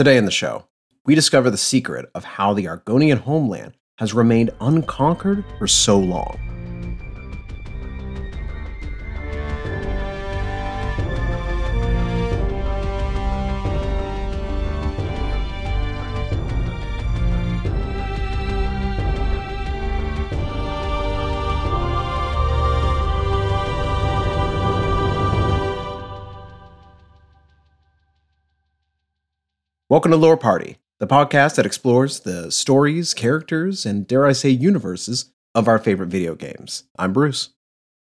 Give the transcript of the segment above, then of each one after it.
Today in the show, we discover the secret of how the Argonian homeland has remained unconquered for so long. Welcome to Lore Party, the podcast that explores the stories, characters, and dare I say universes of our favorite video games. I'm Bruce.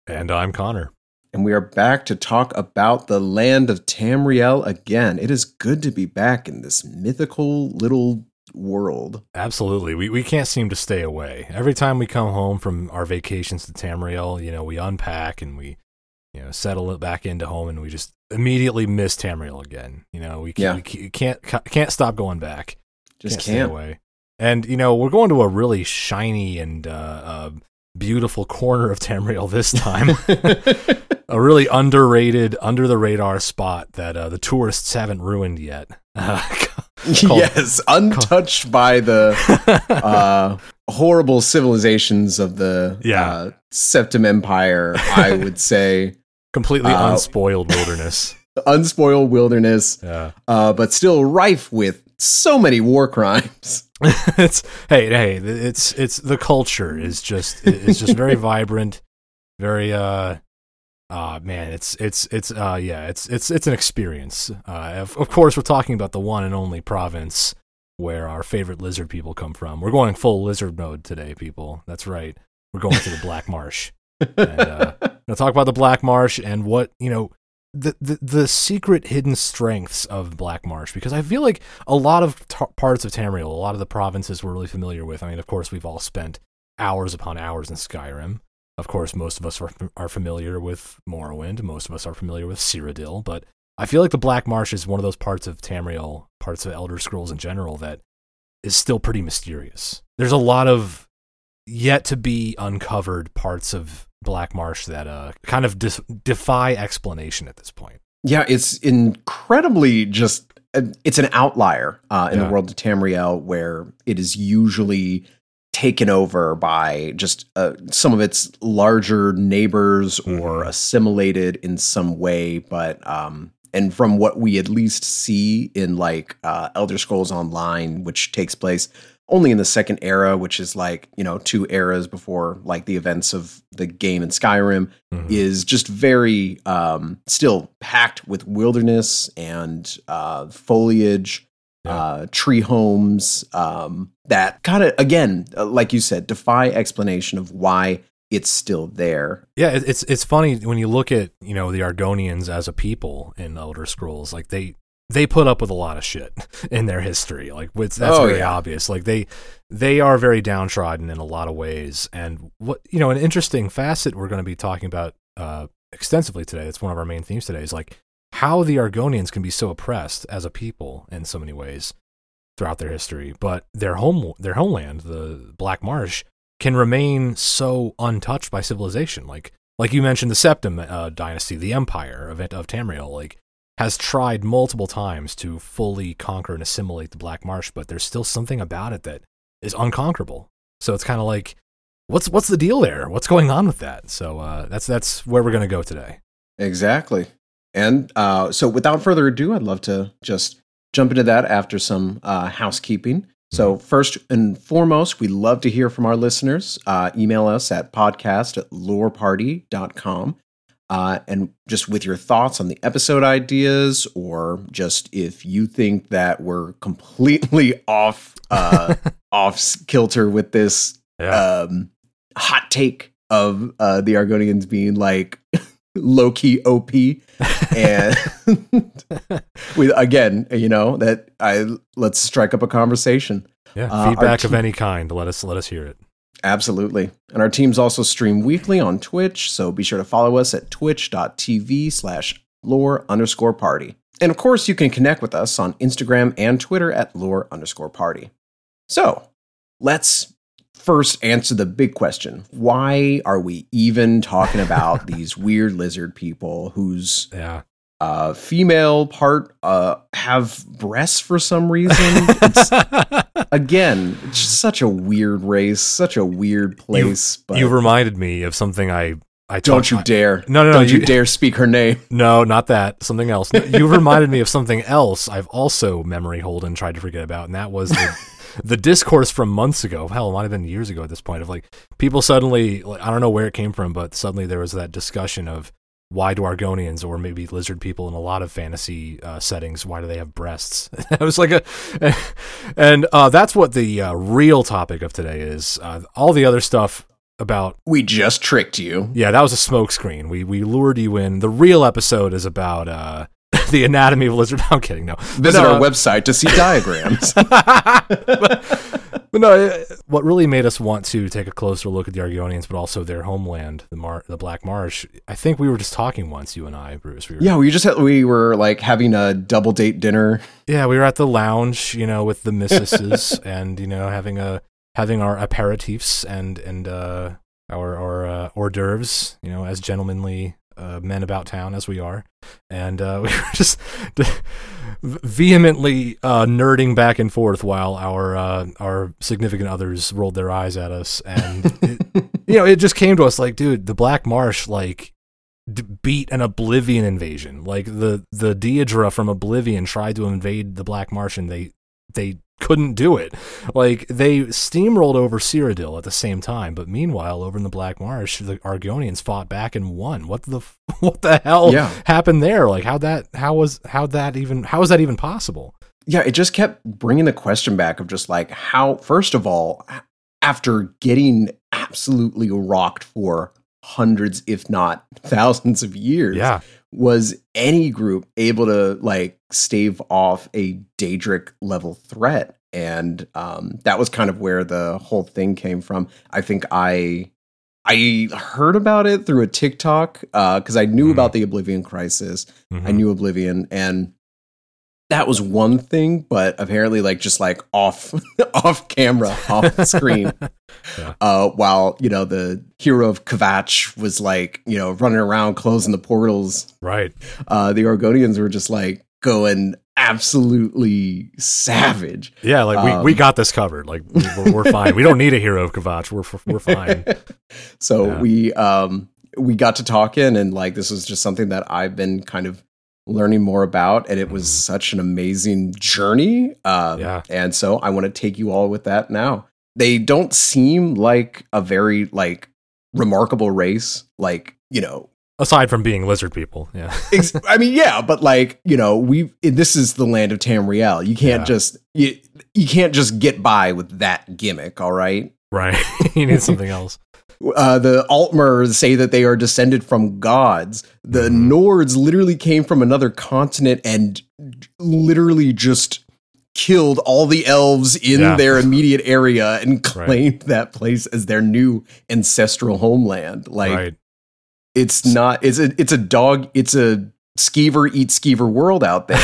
And I'm Connor. And we are back to talk about the land of Tamriel again. It is good to be back in this mythical little world. Absolutely. We we can't seem to stay away. Every time we come home from our vacations to Tamriel, you know, we unpack and we you know, settle it back into home and we just immediately miss Tamriel again. You know, we, Yeah. we can't can't stop going back. Just stay can't. away. And you know, we're going to a really shiny and uh, uh, beautiful corner of Tamriel this time. a really underrated, under the radar spot that uh, the tourists haven't ruined yet. Uh, called- yes, untouched by the uh, horrible civilizations of the Yeah. uh, Septim Empire, I would say. Completely Uh, unspoiled wilderness. Unspoiled wilderness, Yeah. uh, but still rife with so many war crimes. it's hey hey it's it's the culture is just it's just very vibrant very uh uh man it's it's it's uh yeah it's it's it's an experience uh of, of course we're talking about the one and only province where our favorite lizard people come from we're going full lizard mode today people that's right we're going to the black marsh and uh gonna talk about the black marsh and what you know the, the the secret hidden strengths of Black Marsh because I feel like a lot of t- parts of Tamriel, a lot of the provinces we're really familiar with. I mean, of course, we've all spent hours upon hours in Skyrim. Of course, most of us are, are familiar with Morrowind. Most of us are familiar with Cyrodiil. But I feel like the Black Marsh is one of those parts of Tamriel, parts of Elder Scrolls in general, that is still pretty mysterious. There's a lot of yet to be uncovered parts of Black Marsh that uh, kind of dis- defy explanation at this point. Yeah, it's incredibly just. It's an outlier uh, in Yeah. the world of Tamriel, where it is usually taken over by just uh, some of its larger neighbors or Mhm. assimilated in some way. But um, and from what we at least see in like uh, Elder Scrolls Online, which takes place only in the second era, which is like you know two eras before like the events of the game in Skyrim Mhm. is just very um, still packed with wilderness and uh, foliage, Yeah. uh, tree homes um, that kind of, again, uh, like you said, defy explanation of why it's still there. Yeah, it's it's funny when you look at you know the Argonians as a people in Elder Scrolls, like they they put up with a lot of shit in their history. Like that's Oh, very yeah. obvious. Like they they are very downtrodden in a lot of ways. And what you know, an interesting facet we're going to be talking about uh, extensively today. That's one of our main themes today. Is like how the Argonians can be so oppressed as a people in so many ways throughout their history, but their home their homeland, the Black Marsh, can remain so untouched by civilization. Like like you mentioned, the Septim uh, dynasty, the Empire of of Tamriel, like has tried multiple times to fully conquer and assimilate the Black Marsh, but there's still something about it that is unconquerable. So it's kind of like, what's what's the deal there? What's going on with that? So uh, that's that's where we're gonna go today. Exactly. And uh, so, without further ado, I'd love to just jump into that after some uh, housekeeping. So, first and foremost, we love to hear from our listeners. Uh, email us at podcast at loreparty.com. Uh, and just with your thoughts on the episode ideas, or just if you think that we're completely off uh, off kilter with this um, hot take of uh, the Argonians being like low key OP, and we again, you know that I let's strike up a conversation. yeah. uh, Feedback of any kind. Let us let us hear it. Absolutely. And our teams also stream weekly on Twitch, so be sure to follow us at twitch.tv slash lore underscore party. And of course, you can connect with us on Instagram and Twitter at lore underscore party. So let's first answer the big question. Why are we even talking about these weird lizard people whose Yeah. Uh, female part uh, have breasts for some reason. It's, again, it's just such a weird race, such a weird place. but you reminded me of something I I don't you dare! No, no, no, don't you, you- dare speak her name. No, not that. Something else. You reminded me of something else I've also memory hold and tried to forget about, and that was the, the discourse from months ago. Hell, it might have been years ago at this point. Of like people suddenly, like, I don't know where it came from, but suddenly there was that discussion of why do Argonians or maybe lizard people in a lot of fantasy uh, settings why do they have breasts? it was like a, and uh, that's what the uh, real topic of today is. Uh, all the other stuff about We just tricked you. yeah, that was a smokescreen. We we lured you in. The real episode is about uh, the anatomy of lizard. I'm kidding. No, Visit no, our uh, website to see diagrams. but, but no, what really made us want to take a closer look at the Argonians, but also their homeland, the Mar- the Black Marsh. I think we were just talking once, you and I, Bruce. We were, yeah, we just had, we were like having a double date dinner. yeah, we were at the lounge, you know, with the missuses, and you know, having a having our aperitifs and and uh, our our uh, hors d'oeuvres, you know, as gentlemanly uh, men about town as we are, and uh, we were just vehemently uh, nerding back and forth while our uh, our significant others rolled their eyes at us, and it, you know, it just came to us like, dude, the Black Marsh, like. D- beat an Oblivion invasion. Like the the Daedra from Oblivion tried to invade the Black Marsh and they they couldn't do it. Like they steamrolled over Cyrodiil at the same time, but meanwhile, over in the Black Marsh, the Argonians fought back and won. What the what the hell Yeah. happened there? Like how that how was how that even how was that even possible? yeah, it just kept bringing the question back of just like how, first of all, after getting absolutely rocked for hundreds, if not thousands of years, Yeah, was any group able to like stave off a Daedric level threat? And um, that was kind of where the whole thing came from. I think I I heard about it through a TikTok because I knew Mhm. about the Oblivion crisis. I Mhm. knew Oblivion and that was one thing, but apparently like just like off off camera, off screen. Yeah. Uh while, you know, the hero of Kvatch was like, you know, running around closing the portals. right. Uh the Argonians were just like going absolutely savage. Yeah, like we, Um, we got this covered. Like we're, we're fine. We don't need a hero of Kvatch. We're we're fine. so Yeah. we um we got to talking and like this was just something that I've been kind of learning more about and it was Mhm. such an amazing journey um Yeah. and so I want to take you all with that now they don't seem like a very like remarkable race like you know Aside from being lizard people, yeah, ex- I mean yeah but like you know we this is the land of Tamriel you can't Yeah. just you, you can't just get by with that gimmick all right right. you need something else. Uh, the Altmer say that they are descended from gods. The Mhm. Nords literally came from another continent and literally just killed all the elves in Yeah. their immediate area and claimed that place as their new ancestral homeland. Like right. it's not it's a it's a dog it's a skeever eat skeever world out there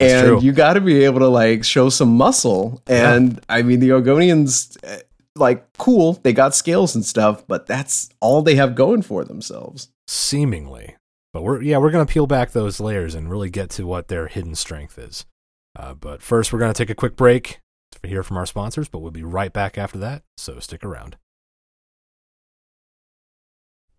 and true. you got to be able to like show some muscle and i mean the Argonians eh, like cool they got scales and stuff but that's all they have going for themselves seemingly. But we're yeah, we're gonna peel back those layers and really get to what their hidden strength is. Uh, but first, we're gonna take a quick break to hear from our sponsors. But we'll be right back after that. So stick around.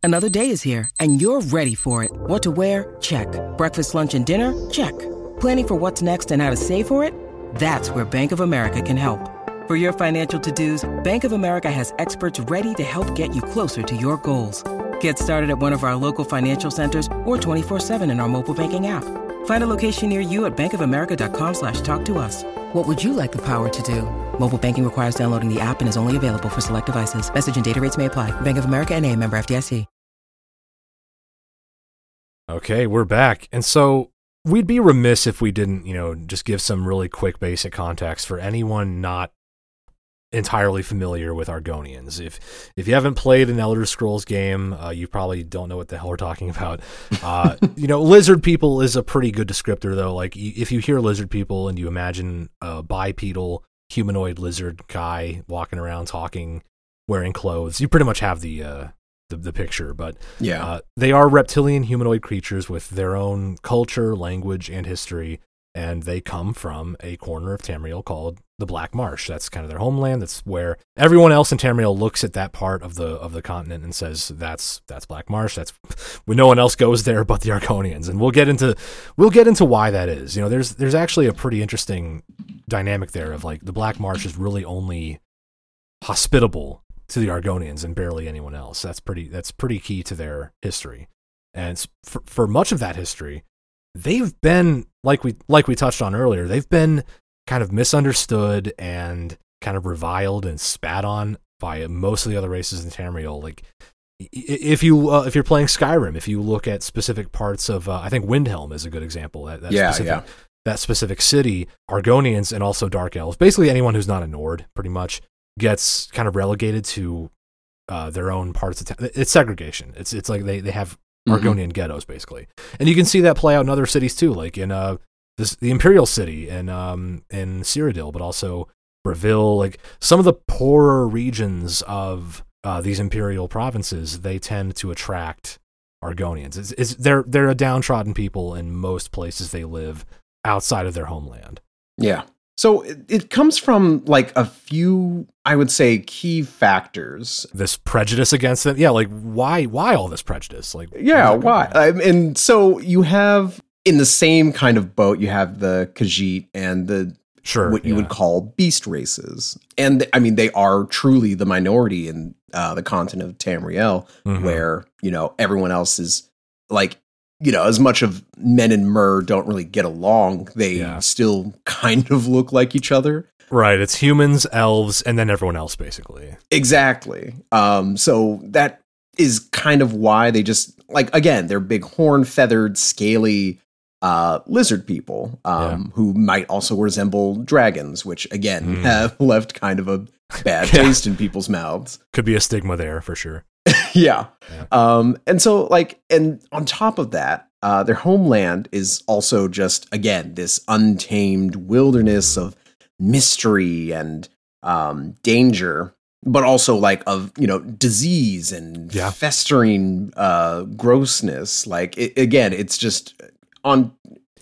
Another day is here, and you're ready for it. What to wear? Check. Breakfast, lunch, and dinner? Check. Planning for what's next and how to save for it? That's where Bank of America can help. For your financial to dos, Bank of America has experts ready to help get you closer to your goals. Get started at one of our local financial centers or 24-7 in our mobile banking app. Find a location near you at bankofamerica.com slash talk to us. What would you like the power to do? Mobile banking requires downloading the app and is only available for select devices. Message and data rates may apply. Bank of America and a member FDIC. Okay, we're back. And so we'd be remiss if we didn't, you know, just give some really quick basic context for anyone not entirely familiar with Argonians. If if you haven't played an Elder Scrolls game, uh, you probably don't know what the hell we're talking about. Uh, you know, lizard people is a pretty good descriptor, though. Like if you hear lizard people and you imagine a bipedal humanoid lizard guy walking around talking, wearing clothes, you pretty much have the uh, the, the picture, but Yeah. uh, they are reptilian humanoid creatures with their own culture, language, and history, and they come from a corner of Tamriel called the Black Marsh. That's kind of their homeland. That's where everyone else in Tamriel looks at that part of the of the continent and says, "That's that's Black Marsh. That's when no one else goes there but the Argonians." And we'll get into we'll get into why that is. You know, there's there's actually a pretty interesting dynamic there of like the Black Marsh is really only hospitable to the Argonians and barely anyone else. That's pretty that's pretty key to their history. And for, for much of that history, they've been like we like we touched on earlier, they've been kind of misunderstood and kind of reviled and spat on by most of the other races in Tamriel. Like if you uh, if you're playing Skyrim, if you look at specific parts of, uh, I think Windhelm is a good example. That, that Yeah, specific, yeah. That specific city, Argonians and also Dark Elves, basically anyone who's not a Nord, pretty much gets kind of relegated to uh, their own parts of town. It's segregation. It's it's like they they have Mhm. Argonian ghettos basically, and you can see that play out in other cities too, like in uh this the Imperial City and um in Cyrodiil, but also Bravil. Like some of the poorer regions of uh, these imperial provinces, they tend to attract Argonians. It's, it's they're they're a downtrodden people in most places they live outside of their homeland. Yeah. So it, comes from like a few, I would say, key factors. This prejudice against them, yeah. Like why why all this prejudice? Like Yeah, why? and so you have in the same kind of boat, you have the Khajiit and the Sure, what you yeah. would call beast races, and I mean they are truly the minority in uh, the continent of Tamriel, Mhm. where you know everyone else is like you know as much of men and Mer don't really get along, they Yeah. still kind of look like each other. Right, it's humans, elves, and then everyone else basically. Exactly. Um, so that is kind of why they just like again, they're big horn feathered, scaly uh lizard people, um, who might also resemble dragons, which again Mm. have left kind of a bad Yeah. taste in people's mouths. Could be a stigma there for sure. yeah. Yeah. Um, and so like, and on top of that, uh, their homeland is also just again this untamed wilderness of mystery and um, danger, but also like of you know disease and Yeah. festering uh, grossness. Like it, again, it's just on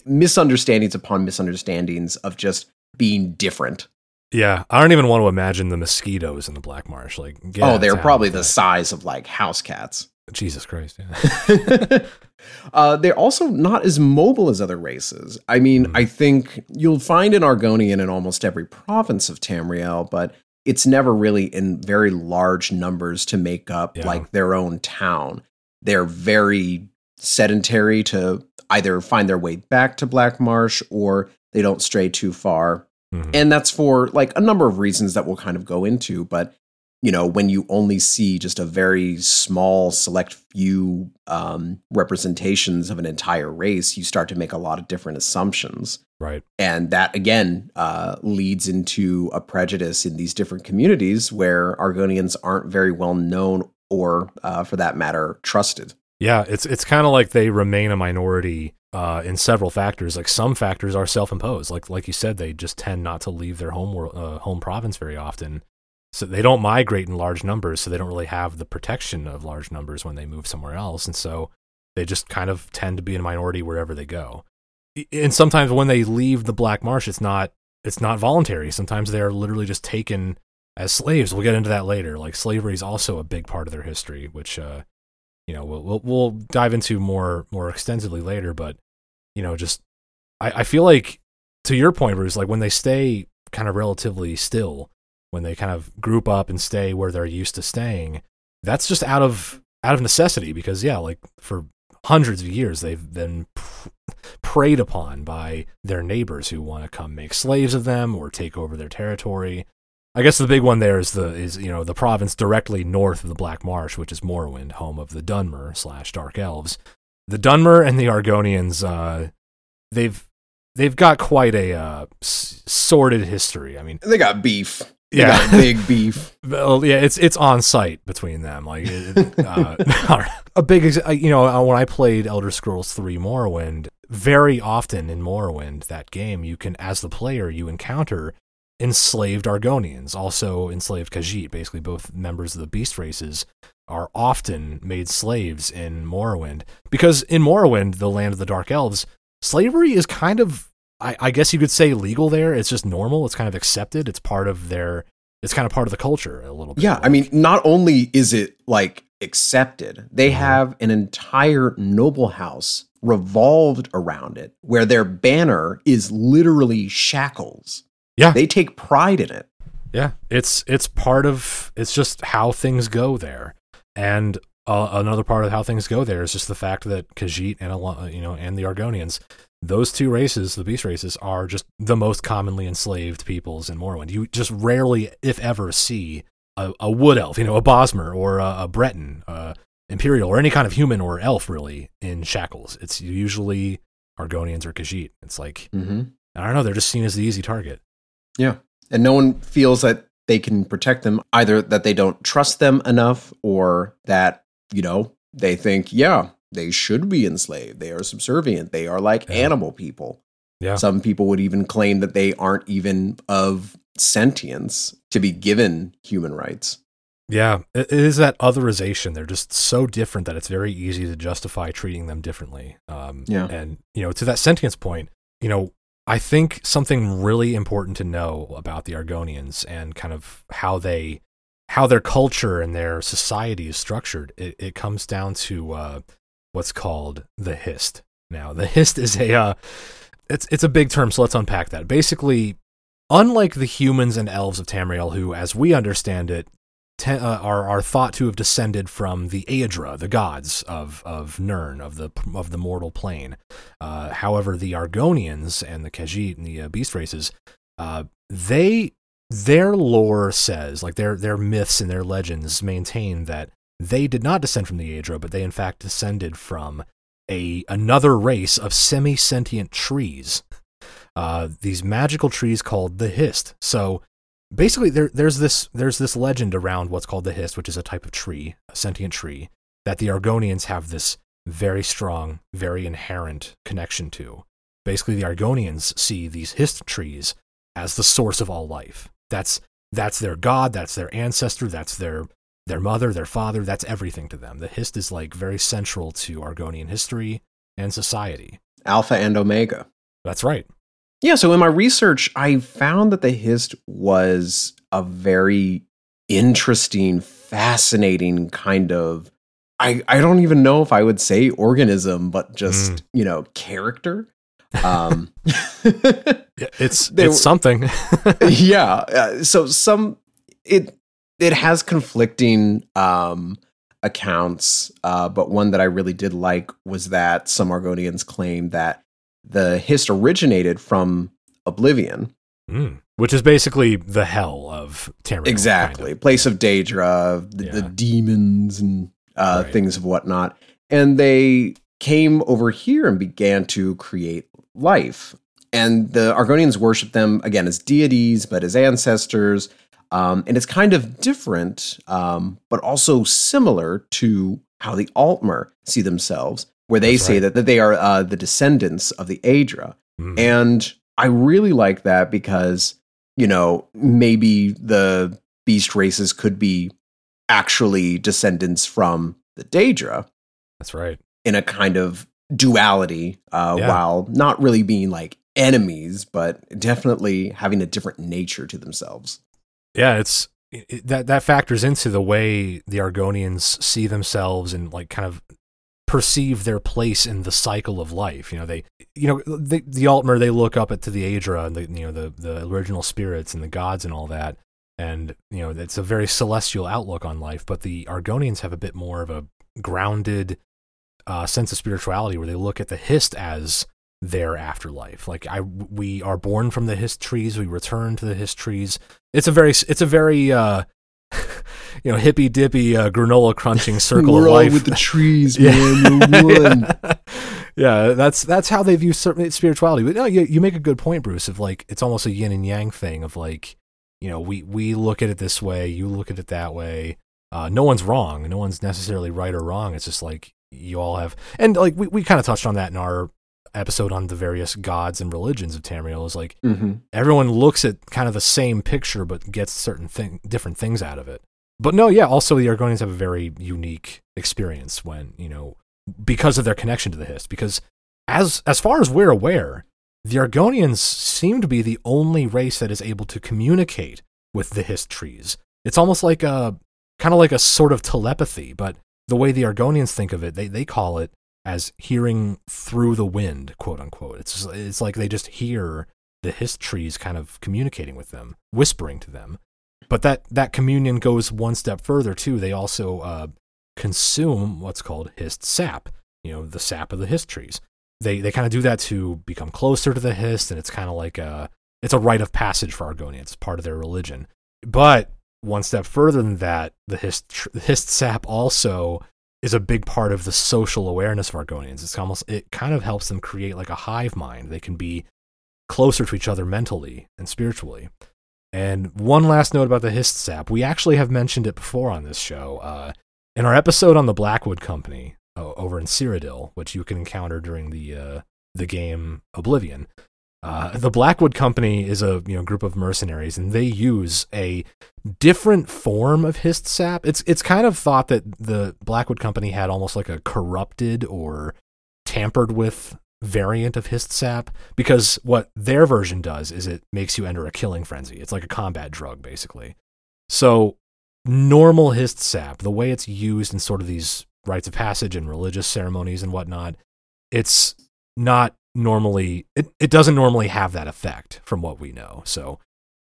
misunderstandings upon misunderstandings of just being different. Yeah, I don't even want to imagine the mosquitoes in the Black Marsh. Like, get oh, they're probably the size of like house cats. Jesus Christ. Yeah. uh, they're also not as mobile as other races. I mean, Hmm. I think you'll find an Argonian in almost every province of Tamriel, but it's never really in very large numbers to make up Yeah. like their own town. They're very sedentary to either find their way back to Black Marsh or they don't stray too far. Mhm. And that's for like a number of reasons that we'll kind of go into. But, you know, when you only see just a very small, select few um, representations of an entire race, you start to make a lot of different assumptions. Right. And that, again, uh, leads into a prejudice in these different communities where Argonians aren't very well known or, uh, for that matter, trusted. Yeah, it's it's kind of like they remain a minority uh, in several factors. Like some factors are self-imposed. Like like you said, they just tend not to leave their home wor- uh, home province very often. So they don't migrate in large numbers. So they don't really have the protection of large numbers when they move somewhere else. And so they just kind of tend to be a minority wherever they go. And sometimes when they leave the Black Marsh, it's not it's not voluntary. Sometimes they are literally just taken as slaves. We'll get into that later. Like slavery is also a big part of their history, which uh, you know we'll, we'll we'll dive into more more extensively later. But you know, just I, I feel like to your point, Bruce, like when they stay kind of relatively still, when they kind of group up and stay where they're used to staying, that's just out of out of necessity because yeah, like for hundreds of years they've been pr- preyed upon by their neighbors who want to come make slaves of them or take over their territory. I guess the big one there is the is you know the province directly north of the Black Marsh, which is Morrowind, home of the Dunmer slash Dark Elves. The Dunmer and the Argonians, uh, they've they've got quite a uh, s- sordid history. I mean, They got beef. They Yeah. got big beef. well, yeah, it's it's on site between them. Like it- uh, a big, ex- uh, you know, uh, when I played Elder Scrolls Three Morrowind, very often in Morrowind, that game, you can, as the player, you encounter enslaved Argonians, also enslaved Khajiit. Basically, both members of the beast races are often made slaves in Morrowind because in Morrowind, the land of the Dark Elves, slavery is kind of, I, I guess you could say, legal there. It's just normal. It's kind of accepted. It's part of their. It's kind of part of the culture a little bit. Yeah, I mean, not only is it like accepted, they Mhm. have an entire noble house revolved around it where their banner is literally shackles. Yeah. They take pride in it. Yeah, it's it's part of it's just how things go there, and uh, another part of how things go there is just the fact that Khajiit and you know and the Argonians, those two races, the beast races, are just the most commonly enslaved peoples in Morrowind. You just rarely, if ever, see a, a wood elf, you know, a Bosmer or a, a Breton, uh, Imperial, or any kind of human or elf really in shackles. It's usually Argonians or Khajiit. It's like Mm-hmm. I don't know, they're just seen as the easy target. Yeah. And no one feels that they can protect them, either that they don't trust them enough or that, you know, they think, yeah, they should be enslaved. They are subservient. They are like Yeah. animal people. Yeah. Some people would even claim that they aren't even of sentience to be given human rights. Yeah, it is that otherization. They're just so different that it's very easy to justify treating them differently. Um, Yeah. And, you know, to that sentience point, you know, I think something really important to know about the Argonians and kind of how they, how their culture and their society is structured, it, it comes down to uh, what's called the Hist. Now, the Hist is a, uh, it's, it's a big term, so let's unpack that. Basically, unlike the humans and elves of Tamriel, who, as we understand it, te- uh, are are thought to have descended from the Aedra, the gods of of Nirn, of the of the mortal plane. Uh, however, the Argonians and the Khajiit and the uh, beast races, uh, they their lore says, like their their myths and their legends maintain that they did not descend from the Aedra, but they in fact descended from a another race of semi-sentient trees. Uh, these magical trees called the Hist. So basically there there's this there's this legend around what's called the hist which is a type of tree a sentient tree that the argonians have this very strong very inherent connection to. Basically the argonians see these hist trees as the source of all life. That's that's their god that's their ancestor that's their their mother their father that's everything to them. The hist is like very central to argonian history and society. Alpha and Omega. that's right Yeah, so in my research, I found that the Hist was a very interesting, fascinating kind of I, I don't even know if I would say organism, but just, Mm. you know, character. Um it's They it's something yeah. Uh, so some it it has conflicting um accounts, uh, but one that I really did like was that some Argonians claim that the Hist originated from Oblivion. Mm. Which is basically the hell of Tamriel. exactly place of daedra the, the demons and uh, Right. things of whatnot and they came over here and began to create life and the argonians worship them again as deities but as ancestors um, and it's kind of different um, but also similar to how the altmer see themselves where they That's say right. that, that they are uh, the descendants of the aedra Mm. and I really like that because, you know, maybe the beast races could be actually descendants from the Daedra That's right. in a kind of duality, uh, Yeah. while not really being like enemies, but definitely having a different nature to themselves. Yeah, it's it, that that factors into the way the Argonians see themselves and like kind of perceive their place in the cycle of life. You know, they you know the the Altmer they look up at to the Aedra and the you know the the original spirits and the gods and all that. And you know, it's a very celestial outlook on life, but the Argonians have a bit more of a grounded uh, sense of spirituality where they look at the Hist as their afterlife. Like I, we are born from the Hist trees, we return to the Hist trees. It's a very, it's a very, uh, you know, hippy dippy uh, granola crunching circle We're of life. with the trees, Yeah. man. We're one. yeah. Yeah, that's that's how they view certain spirituality. But no, you, you make a good point, Bruce. Of like, it's almost a yin and yang thing. Of like, you know, we we look at it this way, you look at it that way. Uh, no one's wrong. No one's necessarily right or wrong. It's just like you all have, and like we, we kind of touched on that in our episode on the various gods and religions of Tamriel is like Mm-hmm. everyone looks at kind of the same picture but gets certain thing different things out of it. But no, yeah, also the Argonians have a very unique experience when, you know, because of their connection to the Hist. Because as as far as we're aware, the Argonians seem to be the only race that is able to communicate with the Hist trees. It's almost like a kind of like a sort of telepathy, but the way the Argonians think of it, they, they call it as hearing through the wind, quote unquote. It's it's like they just hear the Hist trees kind of communicating with them, whispering to them. But that that communion goes one step further too. They also uh, consume what's called Hist sap, you know, the sap of the Hist trees. They they kind of do that to become closer to the Hist, and it's kind of like a it's a rite of passage for Argonians, it's part of their religion. But one step further than that, the Hist, tr- Hist sap also is a big part of the social awareness of Argonians. It's almost it kind of helps them create like a hive mind. They can be closer to each other mentally and spiritually. And one last note about the Hist sap. We actually have mentioned it before on this show. Uh, in our episode on the Blackwood Company uh, over in Cyrodiil, which you can encounter during the uh, the game Oblivion, uh, the Blackwood Company is a you know group of mercenaries, and they use a different form of Hist sap. It's it's kind of thought that the Blackwood Company had almost like a corrupted or tampered with variant of Hist sap because what their version does is it makes you enter a killing frenzy. It's like a combat drug basically. So normal Hist sap, the way it's used in sort of these rites of passage and religious ceremonies and whatnot, it's not normally it, it doesn't normally have that effect from what we know. So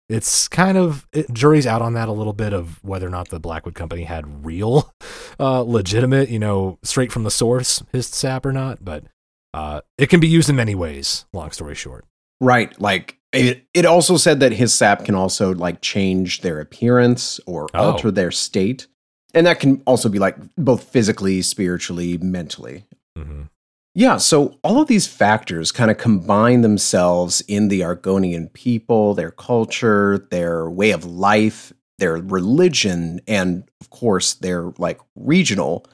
it's kind of it, jury's out on that a little bit of whether or not the Blackwood Company had real, uh, legitimate, you know, straight from the source Hist sap or not. But uh, it can be used in many ways. Long story short, Right. Like it, it also said that Hist sap can also like change their appearance or Oh. alter their state. And that can also be like both physically, spiritually, mentally. Mm-hmm. Yeah, so all of these factors kind of combine themselves in the Argonian people, their culture, their way of life, their religion, and of course their like regional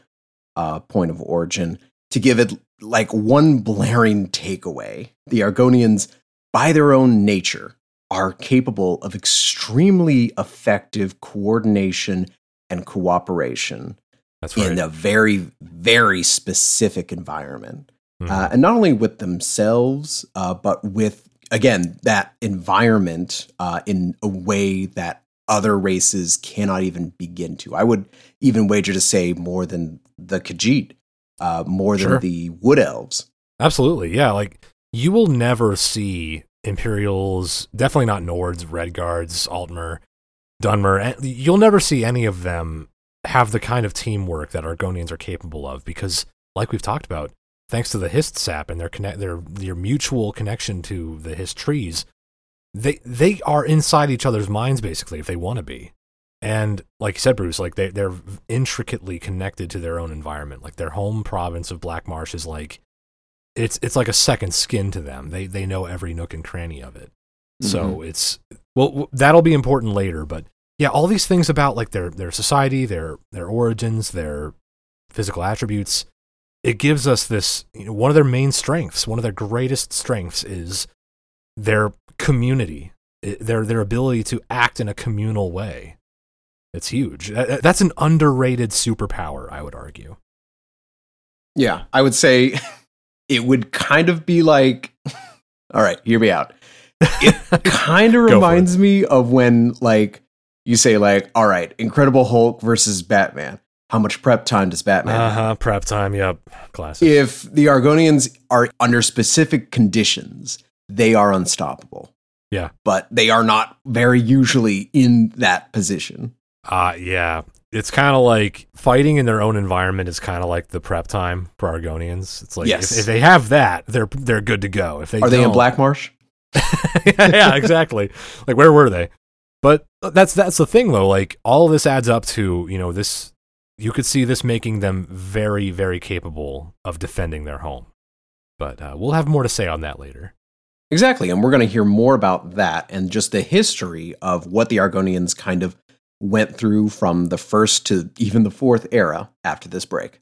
uh, point of origin to give it like one blaring takeaway. The Argonians, by their own nature, are capable of extremely effective coordination and cooperation that's right. in a very, very specific environment. Mhm. Uh, and not only with themselves, uh, but with, again, that environment uh, in a way that other races cannot even begin to. I would even wager to say more than the Khajiit, uh, more than Sure. the Wood Elves. Absolutely, yeah. Like you will never see Imperials, definitely not Nords, Redguards, Altmer, Dunmer. and You'll never see any of them have the kind of teamwork that Argonians are capable of because, like we've talked about, thanks to the Hist sap and their connect, their their mutual connection to the Hist trees, they they are inside each other's minds basically if they want to be. And like you said, Bruce, like they they're intricately connected to their own environment. Like their home province of Black Marsh is like it's it's like a second skin to them. They they know every nook and cranny of it. So mm-hmm. it's well that'll be important later, but yeah, all these things about like their their society, their their origins, their physical attributes, it gives us this you know, one of their main strengths, one of their greatest strengths is their community, their their ability to act in a communal way. It's huge. That's an underrated superpower, I would argue. Yeah, I would say it would kind of be like, all right, hear me out. It kind of Go for it. reminds me of when, like, you say, like, all right, Incredible Hulk versus Batman. How much prep time does Batman Uh have? huh. Prep time. Yep. Classic. If the Argonians are under specific conditions, they are unstoppable. Yeah. But they are not very usually in that position. Uh yeah. It's kind of like fighting in their own environment is kind of like the prep time for Argonians. It's like Yes. if, if they have that, they're they're good to go. If they Are they in Black Marsh? yeah, exactly. Like where were they? But that's that's the thing though. Like all this adds up to you know this. You could see this making them very very capable of defending their home. But uh, we'll have more to say on that later. Exactly. And we're going to hear more about that and just the history of what the Argonians kind of went through from the first to even the fourth era after this break.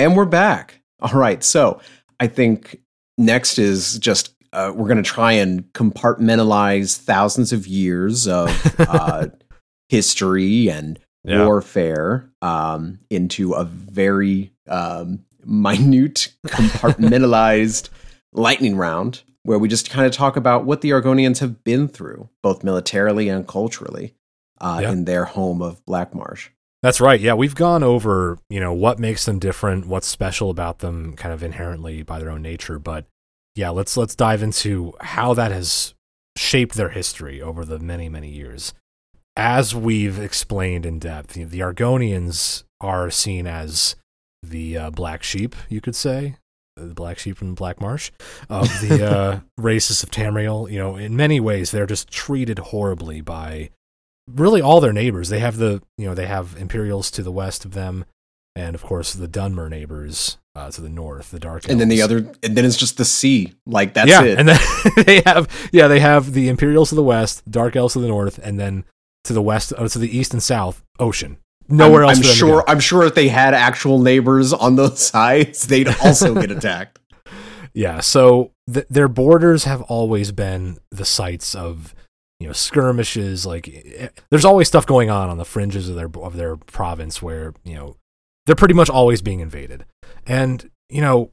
And we're back. All right. So I think next is just uh, we're going to try and compartmentalize thousands of years of uh, history and Yeah. warfare um, into a very um, minute, compartmentalized lightning round where we just kind of talk about what the Argonians have been through, both militarily and culturally, uh, Yeah. in their home of Black Marsh. That's right. Yeah, we've gone over, you know, what makes them different, what's special about them kind of inherently by their own nature, but yeah, let's let's dive into how that has shaped their history over the many, many years. As we've explained in depth, the, the Argonians are seen as the uh, black sheep, you could say, the black sheep from Black Marsh of the uh, races of Tamriel. You know, in many ways, they're just treated horribly by really all their neighbors. They have the you know they have Imperials to the west of them, and of course the Dunmer neighbors uh, to the north, the Dark. Elves. And then the other, and then it's just the sea. Like that's yeah, it. and then they have yeah they have the Imperials to the west, Dark Elves to the north, and then to the west, uh, to the east and south, ocean. Nowhere I'm, else. I'm for them to sure. I'm sure if they had actual neighbors on those sides, they'd also get attacked. Yeah, so th- their borders have always been the sites of you know skirmishes. Like, eh, there's always stuff going on on the fringes of their of their province where you know they're pretty much always being invaded, and you know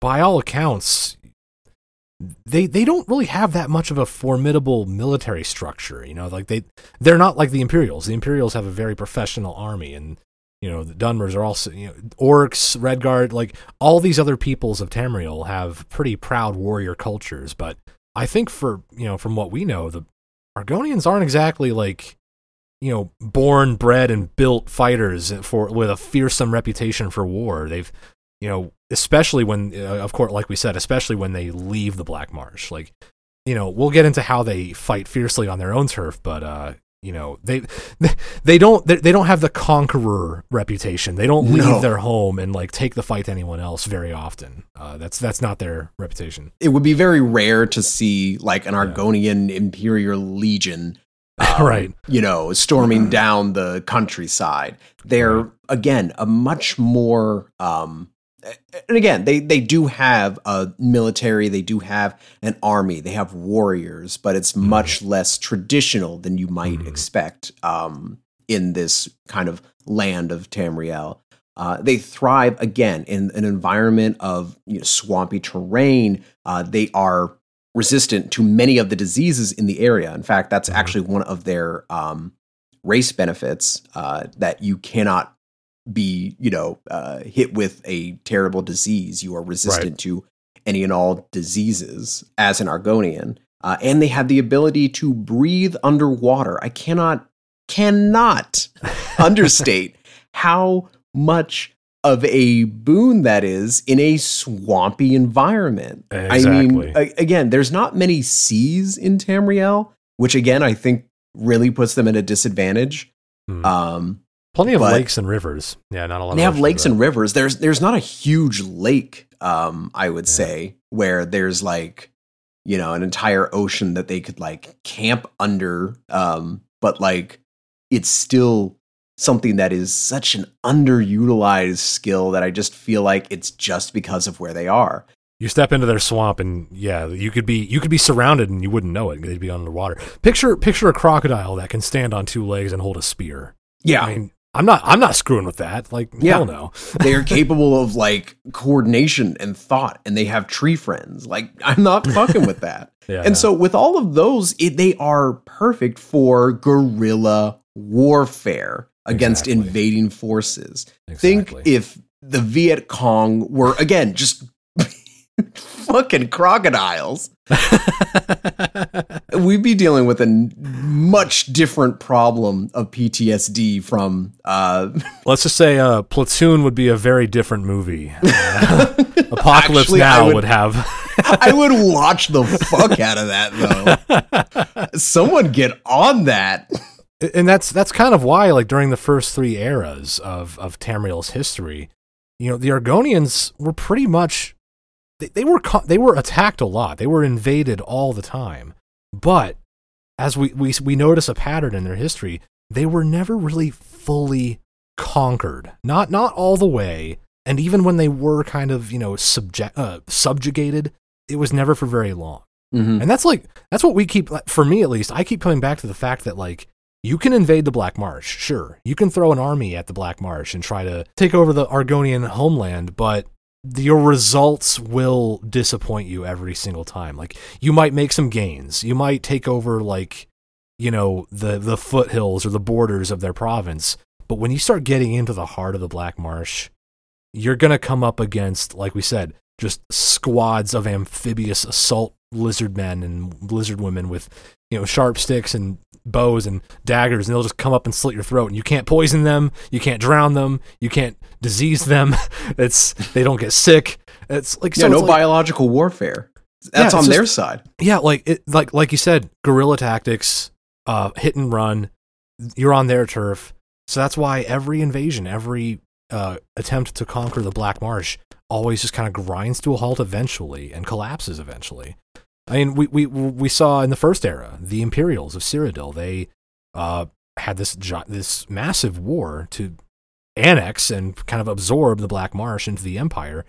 by all accounts. They they don't really have that much of a formidable military structure, you know. Like they they're not like the Imperials. The Imperials have a very professional army, and you know the Dunmers are also you know orcs, Redguard, like all these other peoples of Tamriel have pretty proud warrior cultures. But I think for you know from what we know, the Argonians aren't exactly like you know born, bred, and built fighters for with a fearsome reputation for war. They've you know especially when uh, of course like we said especially when they leave the black marsh like you know we'll get into how they fight fiercely on their own turf but uh you know they they don't they, don't have the conqueror reputation they don't leave No. their home and like take the fight to anyone else very often uh that's that's not their reputation It would be very rare to see like an Argonian Imperial Legion, um, Right. You know, storming down the countryside. They're Right. again a much more. Um, and again, they they do have a military. They do have an army. They have warriors, but it's much less traditional than you might Mhm. expect um, in this kind of land of Tamriel. Uh, they thrive again in an environment of you know, swampy terrain. Uh, they are resistant to many of the diseases in the area. In fact, that's Mhm. actually one of their um, race benefits uh, that you cannot be, you know, uh, hit with a terrible disease. You are resistant to any and all diseases as an Argonian. Uh, and they have the ability to breathe underwater. I cannot, cannot understate how much of a boon that is in a swampy environment. I mean, again, there's not many seas in Tamriel, which again I think really puts them at a disadvantage. Hmm. Um, plenty of but- lakes and rivers yeah not a lot they have lakes and rivers. There's there's not a huge lake, um, I would Yeah. say, where there's like, you know, an entire ocean that they could like camp under. Um, but like it's still something that is such an underutilized skill that I just feel like it's just because of where they are. You step into their swamp and yeah, you could be you could be surrounded and you wouldn't know it. They'd be underwater. Picture picture a crocodile that can stand on two legs and hold a spear. Yeah. I mean, I'm not I'm not screwing with that. Like Yeah. hell no. they are capable of like coordination and thought and they have tree friends. Like I'm not fucking with that. Yeah. And so with all of those, it, they are perfect for guerrilla warfare against Exactly. invading forces. exactly. Think if the Viet Cong were again just fucking crocodiles, we'd be dealing with a much different problem of PTSD from uh, Let's just say uh, Platoon would be a very different movie. Uh, Apocalypse Actually, Now would- would, have. I would watch the fuck out of that though. Someone get on that. and that's that's kind of why, like during the first three eras of of Tamriel's history, you know, the Argonians were pretty much they, they were co- they were attacked a lot. They were invaded all the time. But as we we we notice a pattern in their history, they were never really fully conquered. Not not all the way. And even when they were kind of you know subject uh, subjugated, it was never for very long. Mhm. And that's like that's what we keep for me at least. I keep coming back to the fact that like you can invade the Black Marsh, sure. You can throw an army at the Black Marsh and try to take over the Argonian homeland, but your results will disappoint you every single time. Like you might make some gains. You might take over like you know the the foothills or the borders of their province, but when you start getting into the heart of the Black Marsh, you're going to come up against like we said, just squads of amphibious assault lizard men and lizard women with you know sharp sticks and bows and daggers and they'll just come up and slit your throat and you can't poison them you can't drown them you can't disease them. It's they don't get sick. It's like Yeah, so no like- biological warfare. That's Yeah, on their side. yeah like it like like you said guerrilla tactics uh hit and run. You're on their turf. So that's why every invasion every uh attempt to conquer the black marsh always just kind of grinds to a halt eventually and collapses eventually. I mean we we we saw in the first era the imperials of cyrodiil they uh had this gi- this massive war to annex and kind of absorb the black marsh into the empire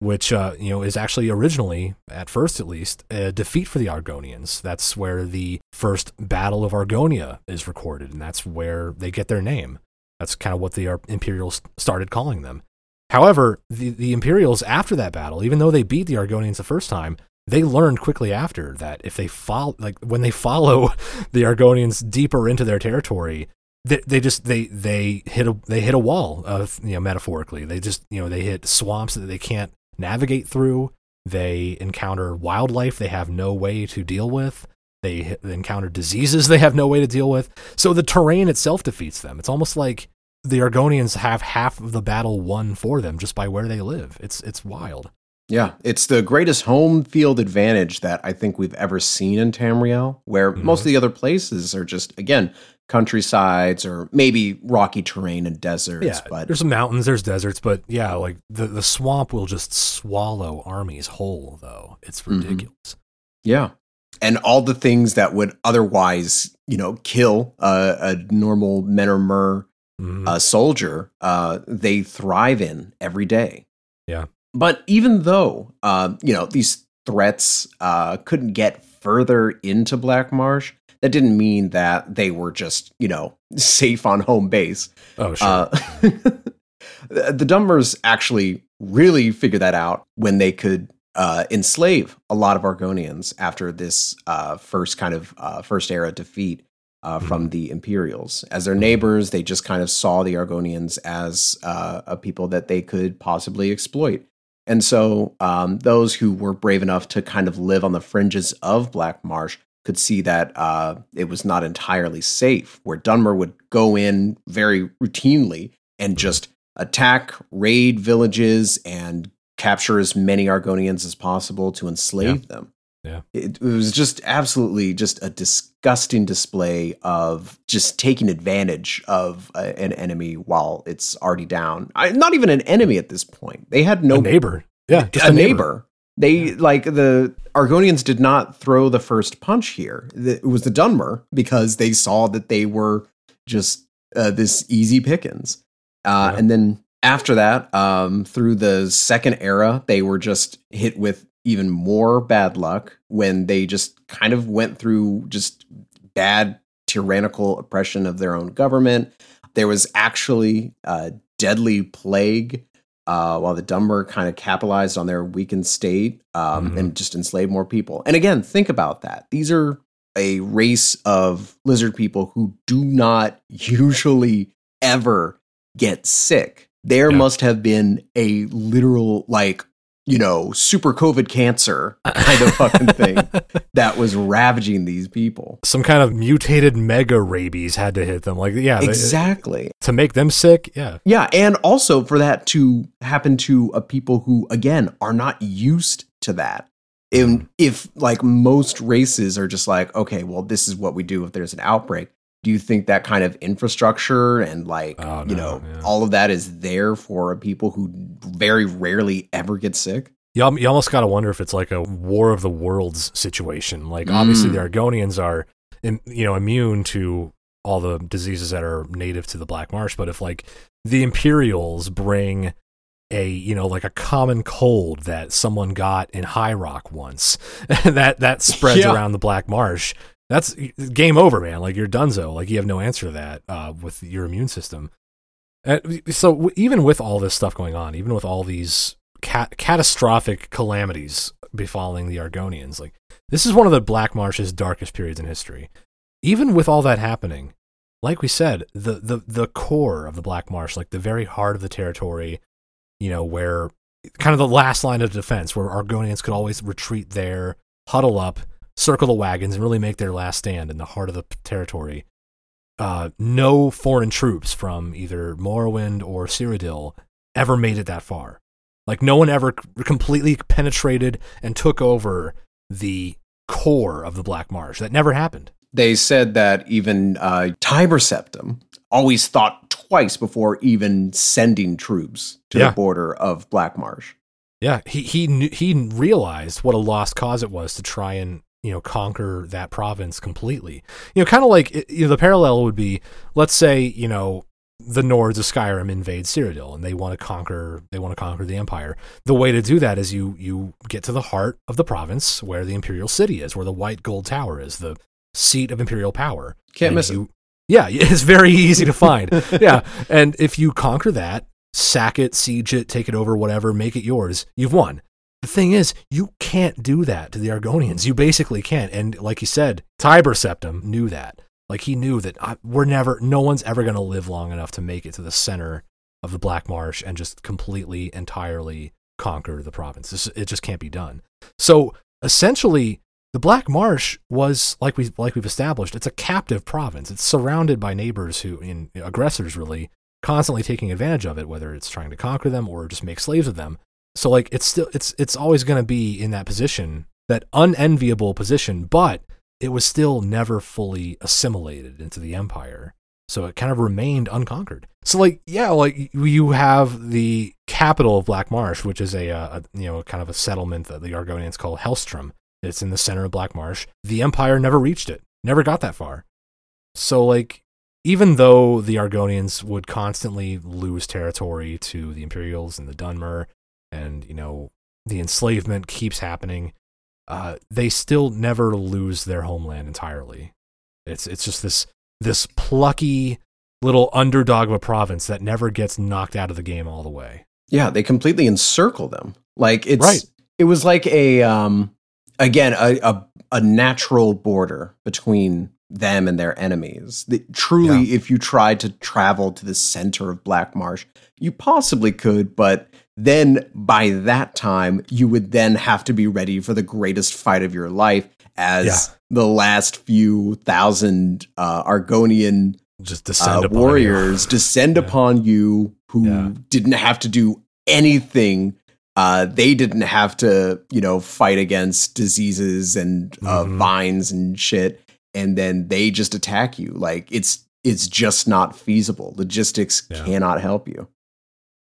which uh, you know is actually originally, at first at least, a defeat for the Argonians. That's where the first Battle of Argonia is recorded, and that's where they get their name. That's kind of what the Imperials started calling them. However, the, the Imperials after that battle, even though they beat the Argonians the first time, they learned quickly after that if they follow, like when they follow the Argonians deeper into their territory, they, they just they they hit a they hit a wall of you know metaphorically they just you know they hit swamps that they can't navigate through. They encounter wildlife they have no way to deal with. They encounter diseases they have no way to deal with. So the terrain itself defeats them. It's almost like the Argonians have half of the battle won for them just by where they live. It's it's wild. Yeah, it's the greatest home field advantage that I think we've ever seen in Tamriel, where Mhm. most of the other places are just, again, countrysides or maybe rocky terrain and deserts. yeah, but there's some mountains, there's deserts, but yeah, like the the swamp will just swallow armies whole. Though it's Mhm. ridiculous. yeah. And all the things that would otherwise, you know, kill a, a normal men or mer Mhm. a soldier, uh, they thrive in every day. Yeah. But even though, uh, you know, these threats uh, couldn't get further into Black Marsh, that didn't mean that they were just, you know, safe on home base. oh sure. Uh, the Dunmers actually really figured that out when they could uh, enslave a lot of Argonians after this uh, first kind of uh, first era defeat uh, from the Imperials. As their neighbors, they just kind of saw the Argonians as uh, a people that they could possibly exploit. And so um, those who were brave enough to kind of live on the fringes of Black Marsh could see that uh, it was not entirely safe, where Dunmer would go in very routinely and just attack, raid villages, and capture as many Argonians as possible to enslave them. Yeah. It, it was just absolutely just a disgusting display of just taking advantage of a, an enemy while it's already down. I, not even an enemy at this point. They had no a neighbor. Yeah, just a, neighbor. They like the Argonians did not throw the first punch here. It was the Dunmer because they saw that they were just uh, this easy pickings. Uh, Yeah. And then after that, um, through the second era, they were just hit with even more bad luck when they just kind of went through just bad tyrannical oppression of their own government. There was actually a deadly plague uh, while the Dunmer kind of capitalized on their weakened state um, Mhm. and just enslaved more people. And again, think about that. These are a race of lizard people who do not usually ever get sick. There Yeah. must have been a literal, like, you know, super COVID cancer kind of fucking thing that was ravaging these people. Some kind of mutated mega rabies had to hit them. Like, yeah, they- Exactly. to make them sick. Yeah, Yeah, and also for that to happen to a people who again are not used to that. And if like most races are just like, okay, well, this is what we do if there's an outbreak. Do you think that kind of infrastructure and like Oh, you know yeah. all of that is there for people who very rarely ever get sick? you, you almost got to wonder if it's like a War of the Worlds situation. Like, obviously, Mm. the Argonians are, you know, immune to all the diseases that are native to the Black Marsh. But if like the Imperials bring a you know like a common cold that someone got in High Rock once, that that spreads Yeah. around the Black Marsh. That's game over, man. Like you're donezo. Like you have no answer to that uh, with your immune system. And so even with all this stuff going on, even with all these cat- catastrophic calamities befalling the Argonians, like this is one of the Black Marsh's darkest periods in history. Even with all that happening, like we said, the the the core of the Black Marsh, like the very heart of the territory, you know, where kind of the last line of defense, where Argonians could always retreat there, huddle up, circle the wagons, and really make their last stand in the heart of the territory. Uh, no foreign troops from either Morrowind or Cyrodiil ever made it that far. Like no one ever completely penetrated and took over the core of the Black Marsh. That never happened. They said that even uh, Tiber Septim always thought twice before even sending troops to Yeah. the border of Black Marsh. Yeah, he he knew, he realized what a lost cause it was to try and you know conquer that province completely. You know, kind of like you know the parallel would be, let's say you know the Nords of Skyrim invade Cyrodiil and they want to conquer they want to conquer the empire. The way to do that is you you get to the heart of the province where the imperial city is, where the white gold tower is, the seat of imperial power. Can't And miss it. Yeah, it's very easy to find. yeah, and if you conquer that, sack it, siege it, take it over, whatever, make it yours, you've won. The thing is, you can't do that to the Argonians. You basically can't. And like you said, Tiber Septim knew that. Like he knew that I, we're never, no one's ever going to live long enough to make it to the center of the Black Marsh and just completely, entirely conquer the province. This, it just can't be done. So essentially, the Black Marsh was like we like we've established. It's a captive province. It's surrounded by neighbors who, in aggressors, really constantly taking advantage of it, whether it's trying to conquer them or just make slaves of them. So like it's still it's it's always going to be in that position, that unenviable position, but it was still never fully assimilated into the empire. So it kind of remained unconquered. So like yeah, like you have the capital of Black Marsh, which is a, uh, a you know kind of a settlement that the Argonians call Helstrom. It's in the center of Black Marsh. The empire never reached it. Never got that far. So like even though the Argonians would constantly lose territory to the Imperials and the Dunmer, and you know the enslavement keeps happening, uh, they still never lose their homeland entirely. It's it's just this this plucky little underdog of a province that never gets knocked out of the game all the way. Yeah, they completely encircle them. Like it's Right. it was like a um again a a, a natural border between them and their enemies. The, truly, if you tried to travel to the center of Black Marsh, you possibly could, but then by that time, you would then have to be ready for the greatest fight of your life as Yeah. the last few thousand uh, Argonian Just descend uh, upon you. warriors descend Yeah. upon you who Yeah. didn't have to do anything. Uh, they didn't have to, you know, fight against diseases and uh, Mhm. vines and shit, and then they just attack you. Like it's it's just not feasible. Logistics cannot help you.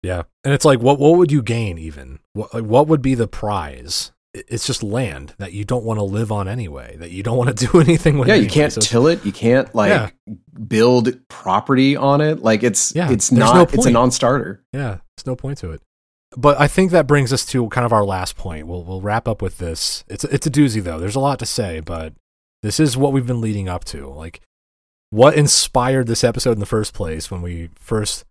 Yeah, and it's like, what what would you gain even? What like, what would be the prize? It's just land that you don't want to live on anyway. That you don't want to do anything with. yeah, you can't So till it. You can't like Yeah. build property on it. Like it's Yeah, it's not. no it's a non-starter. Yeah, there's no point to it. But I think that brings us to kind of our last point. We'll we'll wrap up with this. It's it's a doozy though. There's a lot to say, but this is what we've been leading up to. Like what inspired this episode in the first place when we first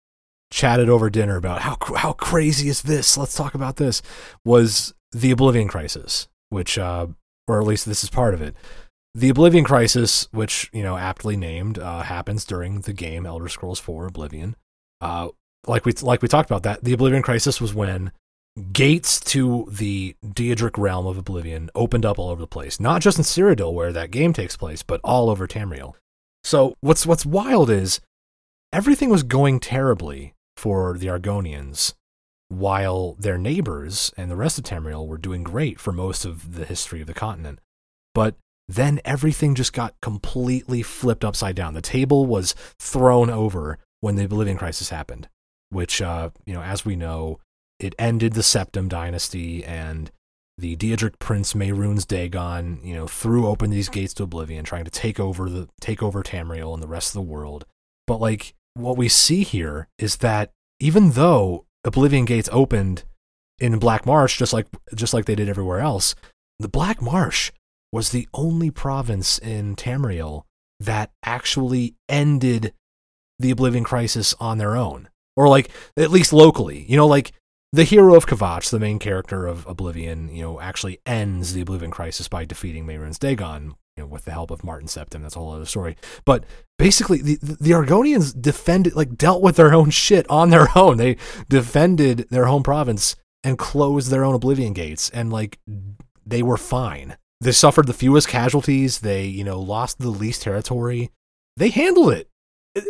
chatted over dinner about how how crazy is this? Let's talk about this. Was the Oblivion Crisis, which uh or at least this is part of it. The Oblivion Crisis, which you know aptly named, uh, happens during the game Elder Scrolls 4 Oblivion. Uh, like we like we talked about that the Oblivion Crisis was when gates to the Daedric realm of Oblivion opened up all over the place. Not just in Cyrodiil where that game takes place, but all over Tamriel. So what's what's wild is everything was going terribly for the Argonians while their neighbors and the rest of Tamriel were doing great for most of the history of the continent. But then everything just got completely flipped upside down. The table was thrown over when the Oblivion Crisis happened, which, uh, you know, as we know, it ended the Septim dynasty and the Daedric prince Mehrunes Dagon, you know, threw open these gates to oblivion, trying to take over the take over Tamriel and the rest of the world. But like what we see here is that even though Oblivion Gates opened in Black Marsh, just like just like they did everywhere else, the Black Marsh was the only province in Tamriel that actually ended the Oblivion Crisis on their own, or like at least locally. You know, like the hero of Kvatch, the main character of Oblivion, you know, actually ends the Oblivion Crisis by defeating Mehrunes Dagon, you know, with the help of Martin Septim. That's a whole other story. But basically, the the Argonians defended, like, dealt with their own shit on their own. They defended their home province and closed their own Oblivion gates, and like, they were fine. They suffered the fewest casualties. They, you know, lost the least territory. They handled it,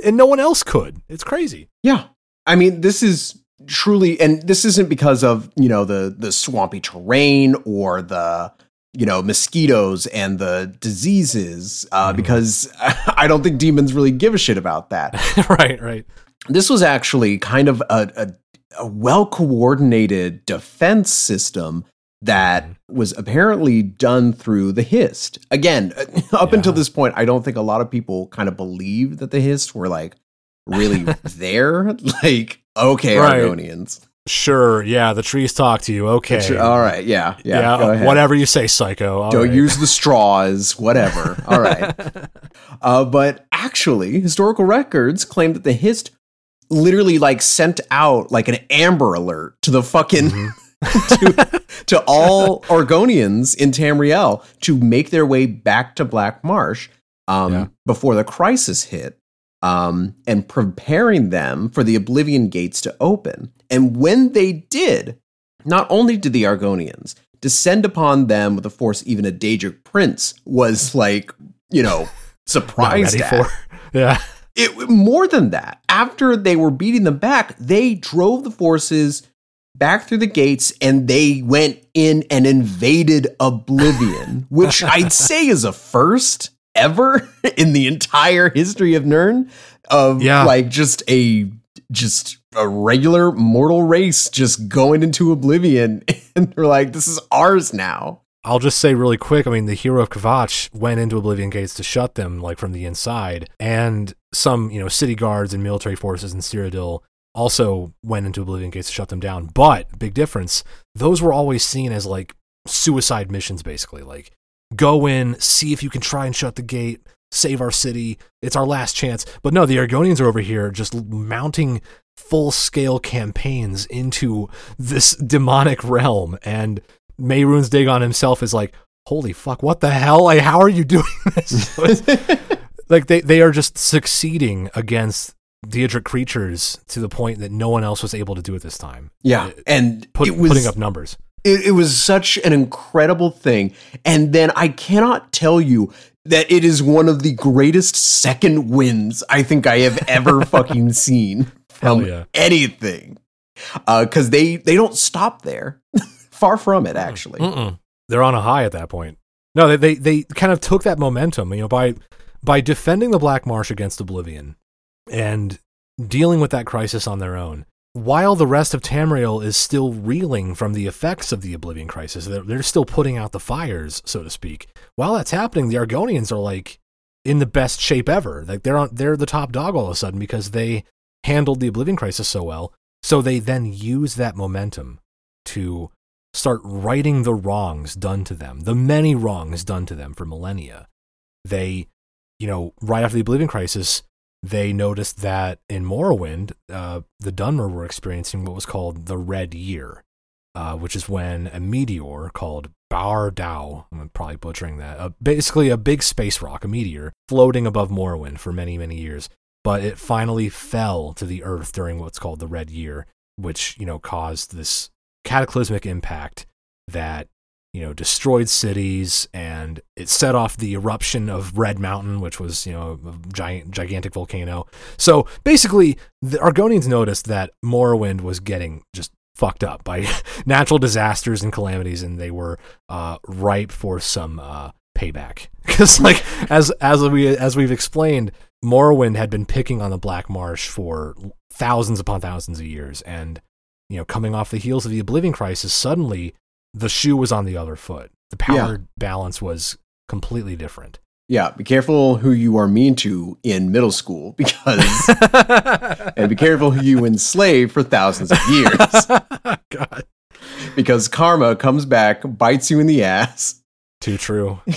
and no one else could. It's crazy. Yeah, I mean, this is truly and this isn't because of you know the the swampy terrain or the you know mosquitoes and the diseases uh, mm. because i don't think demons really give a shit about that right right this was actually kind of a, a, a well coordinated defense system that mm. was apparently done through the hist again up yeah. until this point i don't think a lot of people kind of believed that the hist were like really there like Okay, right. Argonians. Sure. Yeah, the trees talk to you. Okay. Sure, all right. Yeah. Yeah. yeah whatever you say, psycho. All Don't right. use the straws. Whatever. all right. Uh, but actually, historical records claim that the Hist literally like sent out like an Amber Alert to the fucking. Mm-hmm. to, to all Argonians in Tamriel to make their way back to Black Marsh um, yeah. before the crisis hit um, and preparing them for the Oblivion gates to open. And when they did, not only did the Argonians descend upon them with a force even a Daedric prince was like, you know, surprised at. For. Yeah. It, more than that, after they were beating them back, they drove the forces back through the gates and they went in and invaded Oblivion, which I'd say is a first ever in the entire history of Nirn of yeah. like just a just a regular mortal race just going into oblivion and they're like this is ours now I'll just say really quick. I mean, the hero of Kvatch went into Oblivion Gates to shut them, like from the inside, and some, you know, city guards and military forces in Cyrodiil also went into Oblivion Gates to shut them down. But big difference, those were always seen as like suicide missions, basically. Like go in, see if you can try and shut the gate, save our city. It's our last chance. But no, the Argonians are over here just mounting full scale campaigns into this demonic realm. And Mehrunes Dagon himself is like, holy fuck, what the hell? Like, how are you doing this? like they, they are just succeeding against Daedric creatures to the point that no one else was able to do it this time. Yeah. And put, was, putting up numbers it, it was such an incredible thing. And then I cannot tell you that it is one of the greatest second wins I think I have ever fucking seen from yeah. anything. Because uh, they they don't stop there. Far from it, actually. Mm-mm. They're on a high at that point. No, they, they they kind of took that momentum, you know, by by defending the Black Marsh against Oblivion and dealing with that crisis on their own while the rest of Tamriel is still reeling from the effects of the Oblivion Crisis, they're, they're still putting out the fires, so to speak. While that's happening, the Argonians are like in the best shape ever. Like they're on, they're the top dog all of a sudden because they handled the Oblivion Crisis so well. So they then use that momentum to start righting the wrongs done to them, the many wrongs done to them for millennia. They, you know, right after the Oblivion Crisis, they noticed that in Morrowind, uh, the Dunmer were experiencing what was called the Red Year, uh, which is when a meteor called Baar Dau, I'm probably butchering that, uh, basically a big space rock, a meteor, floating above Morrowind for many, many years. But it finally fell to the Earth during what's called the Red Year, which, you know, caused this cataclysmic impact that you know destroyed cities and it set off the eruption of Red Mountain, which was you know a giant gigantic volcano. So basically, the Argonians noticed that Morrowind was getting just fucked up by natural disasters and calamities, and they were uh, ripe for some uh, payback. Because like as as we as we've explained, Morrowind had been picking on the Black Marsh for thousands upon thousands of years, and you know, coming off the heels of the Oblivion Crisis, suddenly the shoe was on the other foot. The power Yeah. balance was completely different. Yeah, be careful who you are mean to in middle school because, and be careful who you enslave for thousands of years God, because karma comes back, bites you in the ass, too true.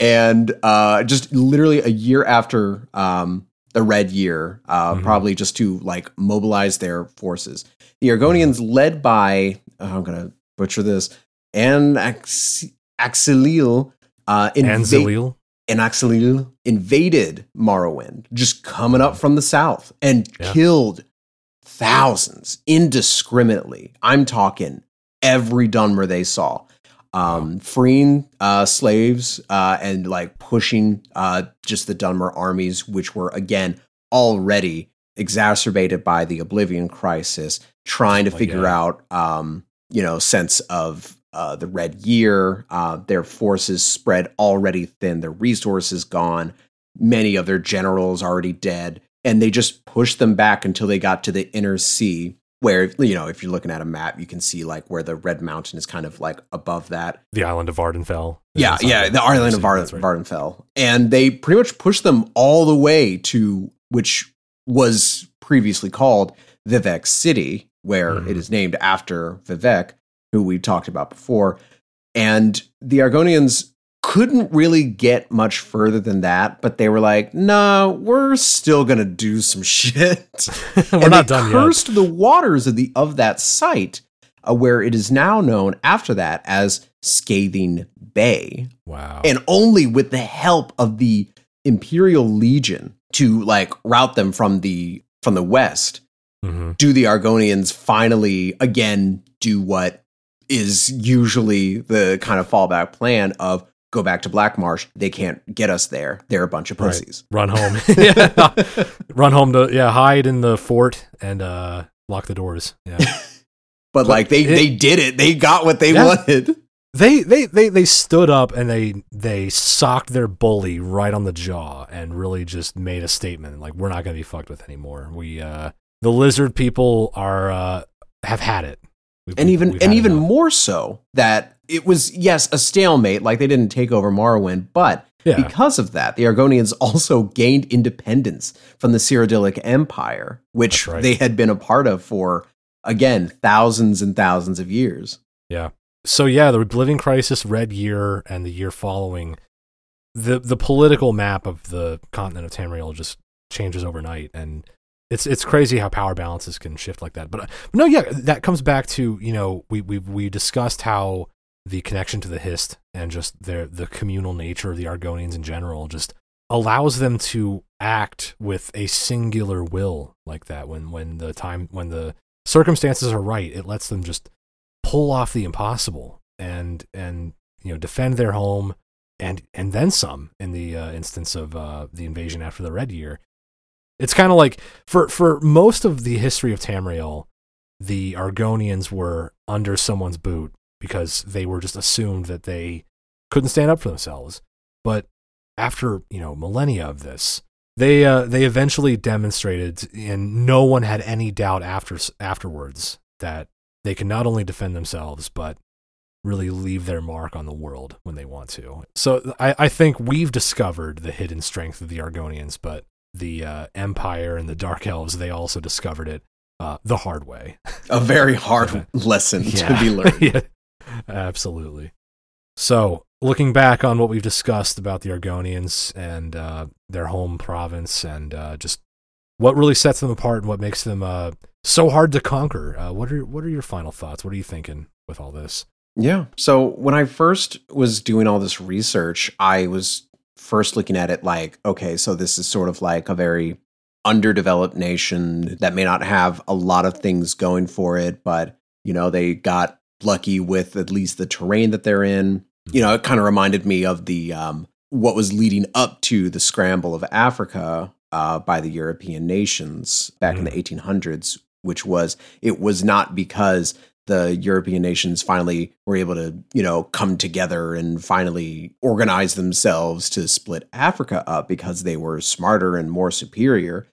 and uh, just literally a year after um, the Red Year, uh, Mhm. probably just to like mobilize their forces, the Argonians, led by oh, I'm gonna butcher this, and Ax- Axelil, uh, invade- and Axelil invaded Morrowind, just coming up from the south and Yeah. killed thousands indiscriminately. I'm talking every Dunmer they saw, um, freeing uh, slaves uh, and like pushing uh, just the Dunmer armies, which were again already exacerbated by the Oblivion crisis, trying to Oh figure God. out, um, you know, sense of uh, the Red Year. Uh, their forces spread already thin, their resources gone, many of their generals already dead, and they just pushed them back until they got to the inner sea. Where you know, if you're looking at a map, you can see like where the Red Mountain is kind of like above that, The island of Vvardenfell. yeah, yeah, the island of right. Vvardenfell, and they pretty much pushed them all the way to which was previously called Vivec City, where Mhm. it is named after Vivec, who we talked about before. And the Argonians couldn't really get much further than that, but they were like, "No, we're still gonna do some shit." We're and not done yet. cursed the waters of the of that site, uh, where it is now known after that as Scathing Bay, Wow. and only with the help of the Imperial Legion to like route them from the from the west hmm do the Argonians finally again do what is usually the kind of fallback plan of go back to Black Marsh. They can't get us there. They're a bunch of Right. pussies. Run home. yeah. Run home to yeah, hide in the fort and uh lock the doors. Yeah. But like they it- they did it. They got what they Yeah. wanted. they they they they stood up and they they socked their bully right on the jaw and really just made a statement like we're not going to be fucked with anymore. We uh the lizard people are uh have had it. We've- and even and had even enough. more so that it was yes a stalemate like they didn't take over Morrowind but yeah. because of that the Argonians also gained independence from the Cyrodiilic Empire which right. they had been a part of for again thousands and thousands of years Yeah. so yeah, the Oblivion Crisis, Red Year, and the year following, the the political map of the continent of Tamriel just changes overnight, and it's it's crazy how power balances can shift like that. But uh, no, yeah, that comes back to you know we we we discussed how the connection to the Hist and just their the communal nature of the Argonians in general just allows them to act with a singular will like that when when the time when the circumstances are right it lets them just pull off the impossible and and you know defend their home and and then some in the uh, instance of uh, the invasion after the red year it's kind of like for for most of the history of Tamriel the Argonians were under someone's boot because they were just assumed that they couldn't stand up for themselves but after you know millennia of this they uh, they eventually demonstrated and no one had any doubt after afterwards that they can not only defend themselves but really leave their mark on the world when they want to. So I, I think we've discovered the hidden strength of the Argonians, but the uh, Empire and the Dark Elves they also discovered it uh, the hard way. a very hard lesson to be learned yeah, absolutely. So, looking back on what we've discussed about the Argonians and uh, their home province, and uh, just what really sets them apart and what makes them uh, so hard to conquer, uh, what are what are your final thoughts? What are you thinking with all this? Yeah. So when I first was doing all this research, I was first looking at it like, okay, so this is sort of like a very underdeveloped nation that may not have a lot of things going for it, but You know, they got lucky with at least the terrain that they're in. You know, it kind of reminded me of the um, what was leading up to the scramble of Africa uh, by the European nations back in the 1800s, which was it was not because the European nations finally were able to, you know, come together and finally organize themselves to split Africa up because they were smarter and more superior.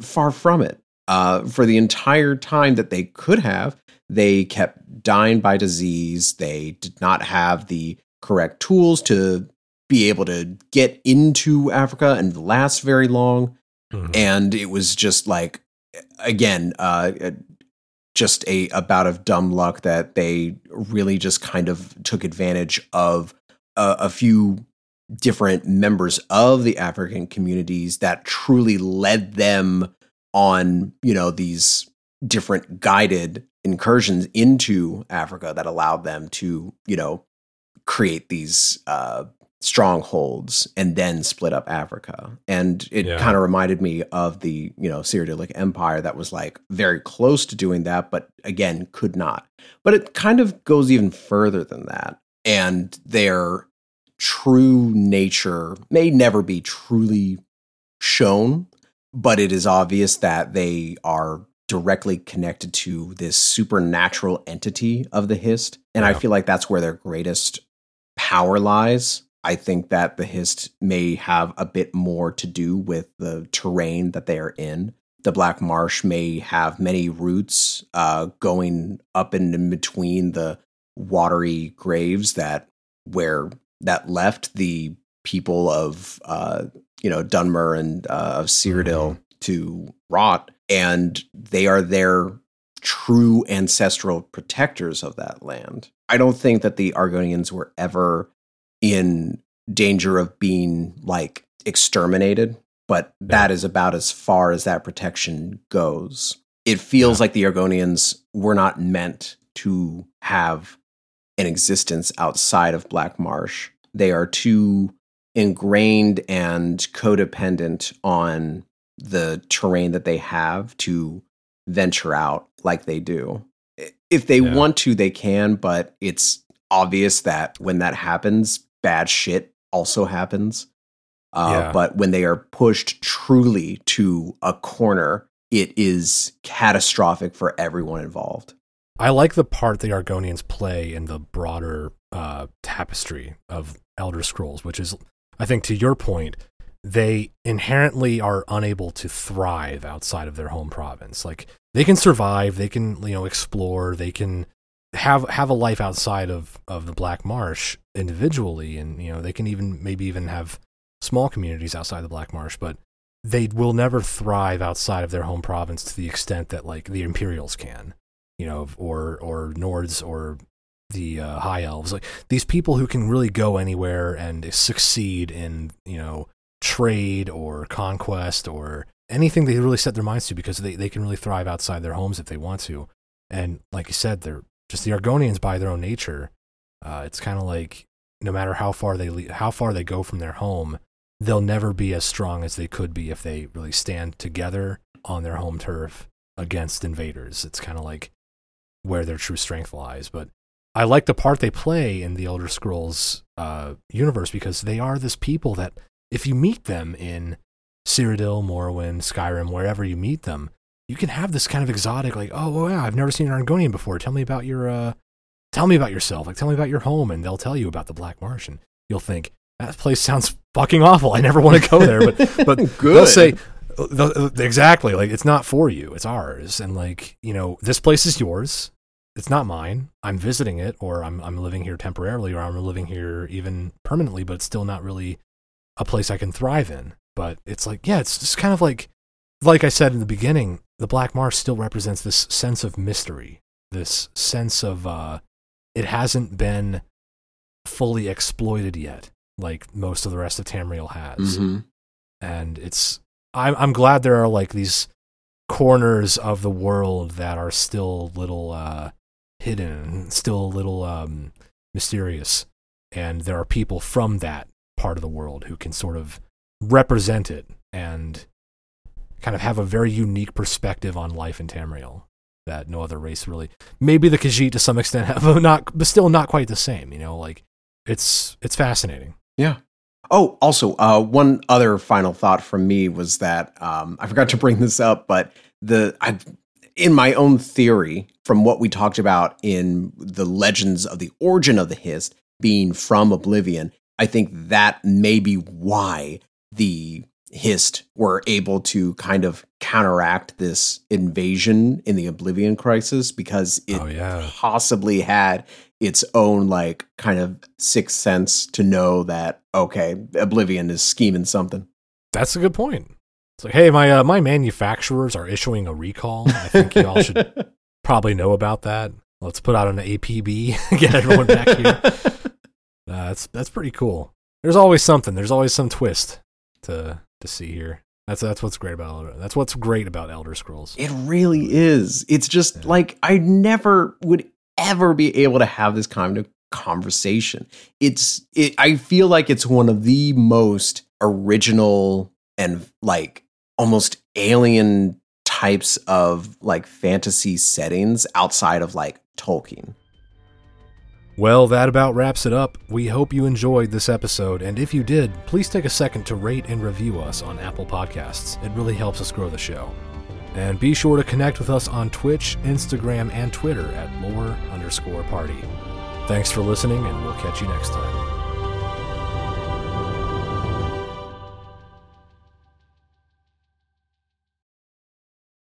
Far from it. Uh, for the entire time that they could have, they kept dying by disease. They did not have the correct tools to be able to get into Africa and last very long. Mm-hmm. And it was just like, again, uh, just a, a bout of dumb luck that they really just kind of took advantage of a, a few different members of the African communities that truly led them on, you know, these different guided incursions into Africa that allowed them to, you know, create these uh, strongholds and then split up Africa. And it yeah. kind of reminded me of the, you know, Cyrodiilic Empire that was like very close to doing that, but again, could not. But it kind of goes even further than that. And their true nature may never be truly shown, but it is obvious that they are directly connected to this supernatural entity of the Hist. And yeah. I feel like that's where their greatest power lies I think that the Hist may have a bit more to do with the terrain that they are in. The Black Marsh may have many roots uh, going up and in between the watery graves that where that left the people of uh, you know Dunmer and uh, of Cyrodiil mm-hmm. to rot, and they are their true ancestral protectors of that land. I don't think that the Argonians were ever in danger of being like exterminated, but yeah. that is about as far as that protection goes. It feels yeah. like the Argonians were not meant to have an existence outside of Black Marsh. They are too ingrained and codependent on the terrain that they have to venture out like they do. If they yeah. want to, they can, but it's obvious that when that happens, bad shit also happens. Uh, yeah. But when they are pushed truly to a corner, it is catastrophic for everyone involved. I like the part the Argonians play in the broader uh, tapestry of Elder Scrolls, which is, I think, to your point, they inherently are unable to thrive outside of their home province. Like they can survive, they can you know explore, they can have have a life outside of of the Black Marsh individually, and you know they can even maybe even have small communities outside the Black Marsh, but they will never thrive outside of their home province to the extent that like the Imperials can, you know, or or Nords or the uh, High Elves, like these people who can really go anywhere and succeed in you know trade or conquest or anything they really set their minds to because they, they can really thrive outside their homes if they want to. And like you said, they're just the Argonians by their own nature. Uh, it's kind of like no matter how far they le- how far they go from their home, they'll never be as strong as they could be if they really stand together on their home turf against invaders. It's kind of like where their true strength lies. But I like the part they play in the Elder Scrolls uh, universe because they are this people that if you meet them in Cyrodiil, Morrowind, Skyrim, wherever you meet them, you can have this kind of exotic, like, oh, wow, I've never seen an Argonian before. Tell me about your, uh, tell me about yourself. Like, tell me about your home. And they'll tell you about the Black Marsh. And you'll think, that place sounds fucking awful. I never want to go there. But, but they'll say, exactly, like, it's not for you, it's ours. And, like, you know, this place is yours. It's not mine. I'm visiting it, or I'm, I'm living here temporarily, or I'm living here even permanently, but it's still not really a place I can thrive in. But it's like, yeah, it's just kind of like, like I said in the beginning, the Black Marsh still represents this sense of mystery, this sense of uh, it hasn't been fully exploited yet, like most of the rest of Tamriel has. Mm-hmm. And it's I'm I'm glad there are like these corners of the world that are still a little uh, hidden, still a little um, mysterious, and there are people from that part of the world who can sort of represent it and kind of have a very unique perspective on life in Tamriel. That no other race really. Maybe the Khajiit to some extent have, but not, but still not quite the same. You know, like it's it's fascinating. Yeah. Oh, also, uh, one other final thought from me was that um, I forgot to bring this up, but the I, in my own theory, from what we talked about in the legends of the origin of the Hist being from Oblivion, I think that may be why the Hist were able to kind of counteract this invasion in the Oblivion Crisis because it Oh, yeah. possibly had its own like kind of sixth sense to know that okay, Oblivion is scheming something. That's a good point. It's like, hey, my uh, my manufacturers are issuing a recall. I think y'all should probably know about that. Let's put out an APB, get everyone back here. Uh, that's that's pretty cool. There's always something. There's always some twist to to see here. That's that's what's great about Elder. That's what's great about Elder Scrolls. It really is. It's just Yeah. like I never would ever be able to have this kind of conversation. It's it I feel like it's one of the most original and like almost alien types of like fantasy settings outside of like Tolkien. Well, that about wraps it up. We hope you enjoyed this episode, and if you did, please take a second to rate and review us on Apple Podcasts. It really helps us grow the show. And be sure to connect with us on Twitch, Instagram, and Twitter at lore underscore party. Thanks for listening, and we'll catch you next time.